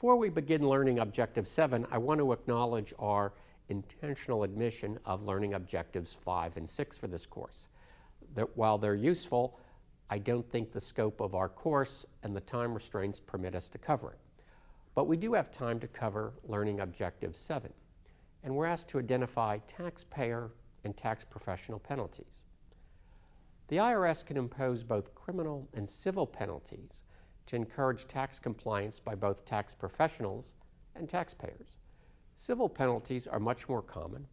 Before we begin learning Objective 7, I want to acknowledge our intentional admission of learning Objectives 5 and 6 for this course. That while they're useful, I don't think the scope of our course and the time restraints permit us to cover it. But we do have time to cover Learning Objective 7, and we're asked to identify taxpayer and tax professional penalties. The IRS can impose both criminal and civil penalties to encourage tax compliance by both tax professionals and taxpayers. Civil penalties are much more common,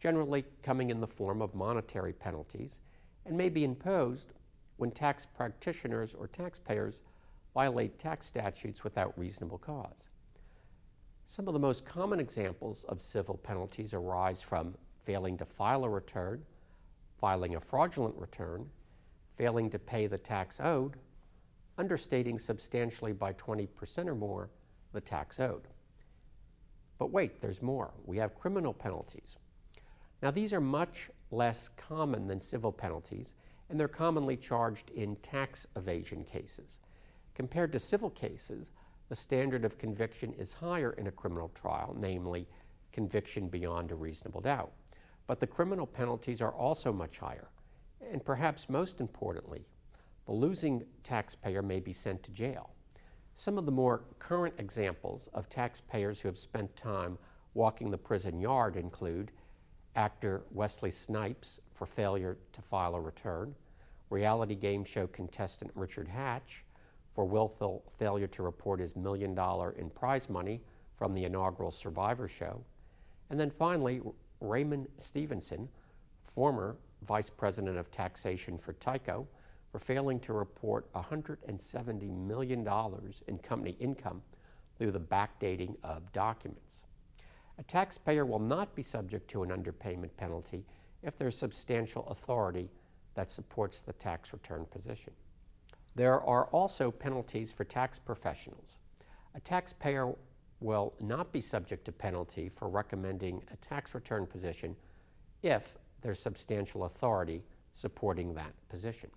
generally coming in the form of monetary penalties, and may be imposed when tax practitioners or taxpayers violate tax statutes without reasonable cause. Some of the most common examples of civil penalties arise from failing to file a return, filing a fraudulent return, failing to pay the tax owed, understating substantially by 20% or more the tax owed. But wait, there's more. We have criminal penalties. Now, these are much less common than civil penalties, and they're commonly charged in tax evasion cases. Compared to civil cases, the standard of conviction is higher in a criminal trial, namely conviction beyond a reasonable doubt. But the criminal penalties are also much higher. And perhaps most importantly, the losing taxpayer may be sent to jail. Some of the more current examples of taxpayers who have spent time walking the prison yard include actor Wesley Snipes for failure to file a return, reality game show contestant Richard Hatch for willful failure to report his million dollar in prize money from the inaugural Survivor show, and then finally, Raymond Stevenson, former vice president of taxation for Tyco, for failing to report $170 million in company income through the backdating of documents. A taxpayer will not be subject to an underpayment penalty if there's substantial authority that supports the tax return position. There are also penalties for tax professionals. A taxpayer will not be subject to penalty for recommending a tax return position if there's substantial authority supporting that position.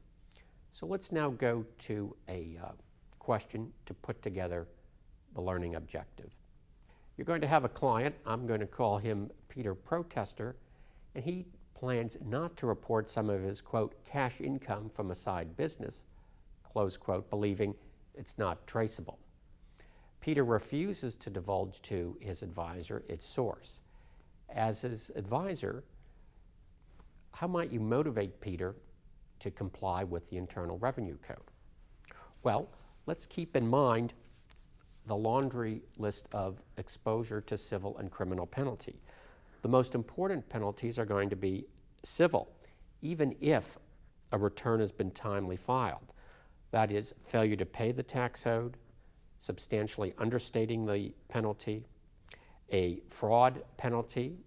So let's now go to a uh, question to put together the learning objective. You're going to have a client, I'm going to call him Peter Protester, and he plans not to report some of his, quote, cash income from a side business, close quote, believing it's not traceable. Peter refuses to divulge to his advisor its source. As his advisor, how might you motivate Peter to comply with the Internal Revenue Code? Well, let's keep in mind the laundry list of exposure to civil and criminal penalty. The most important penalties are going to be civil, even if a return has been timely filed. That is, failure to pay the tax owed, substantially understating the penalty, a fraud penalty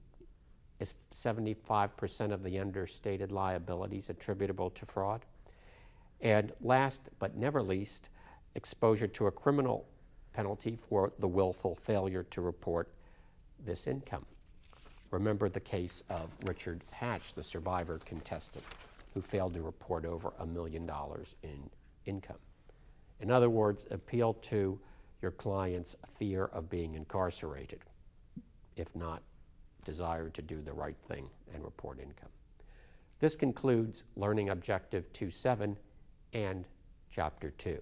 is 75% of the understated liabilities attributable to fraud. And last but never least, exposure to a criminal penalty for the willful failure to report this income. Remember the case of Richard Hatch, the survivor contestant, who failed to report over a million dollars in income. In other words, appeal to your client's fear of being incarcerated, if not desire to do the right thing and report income. This concludes Learning Objective 2.7 and Chapter 2.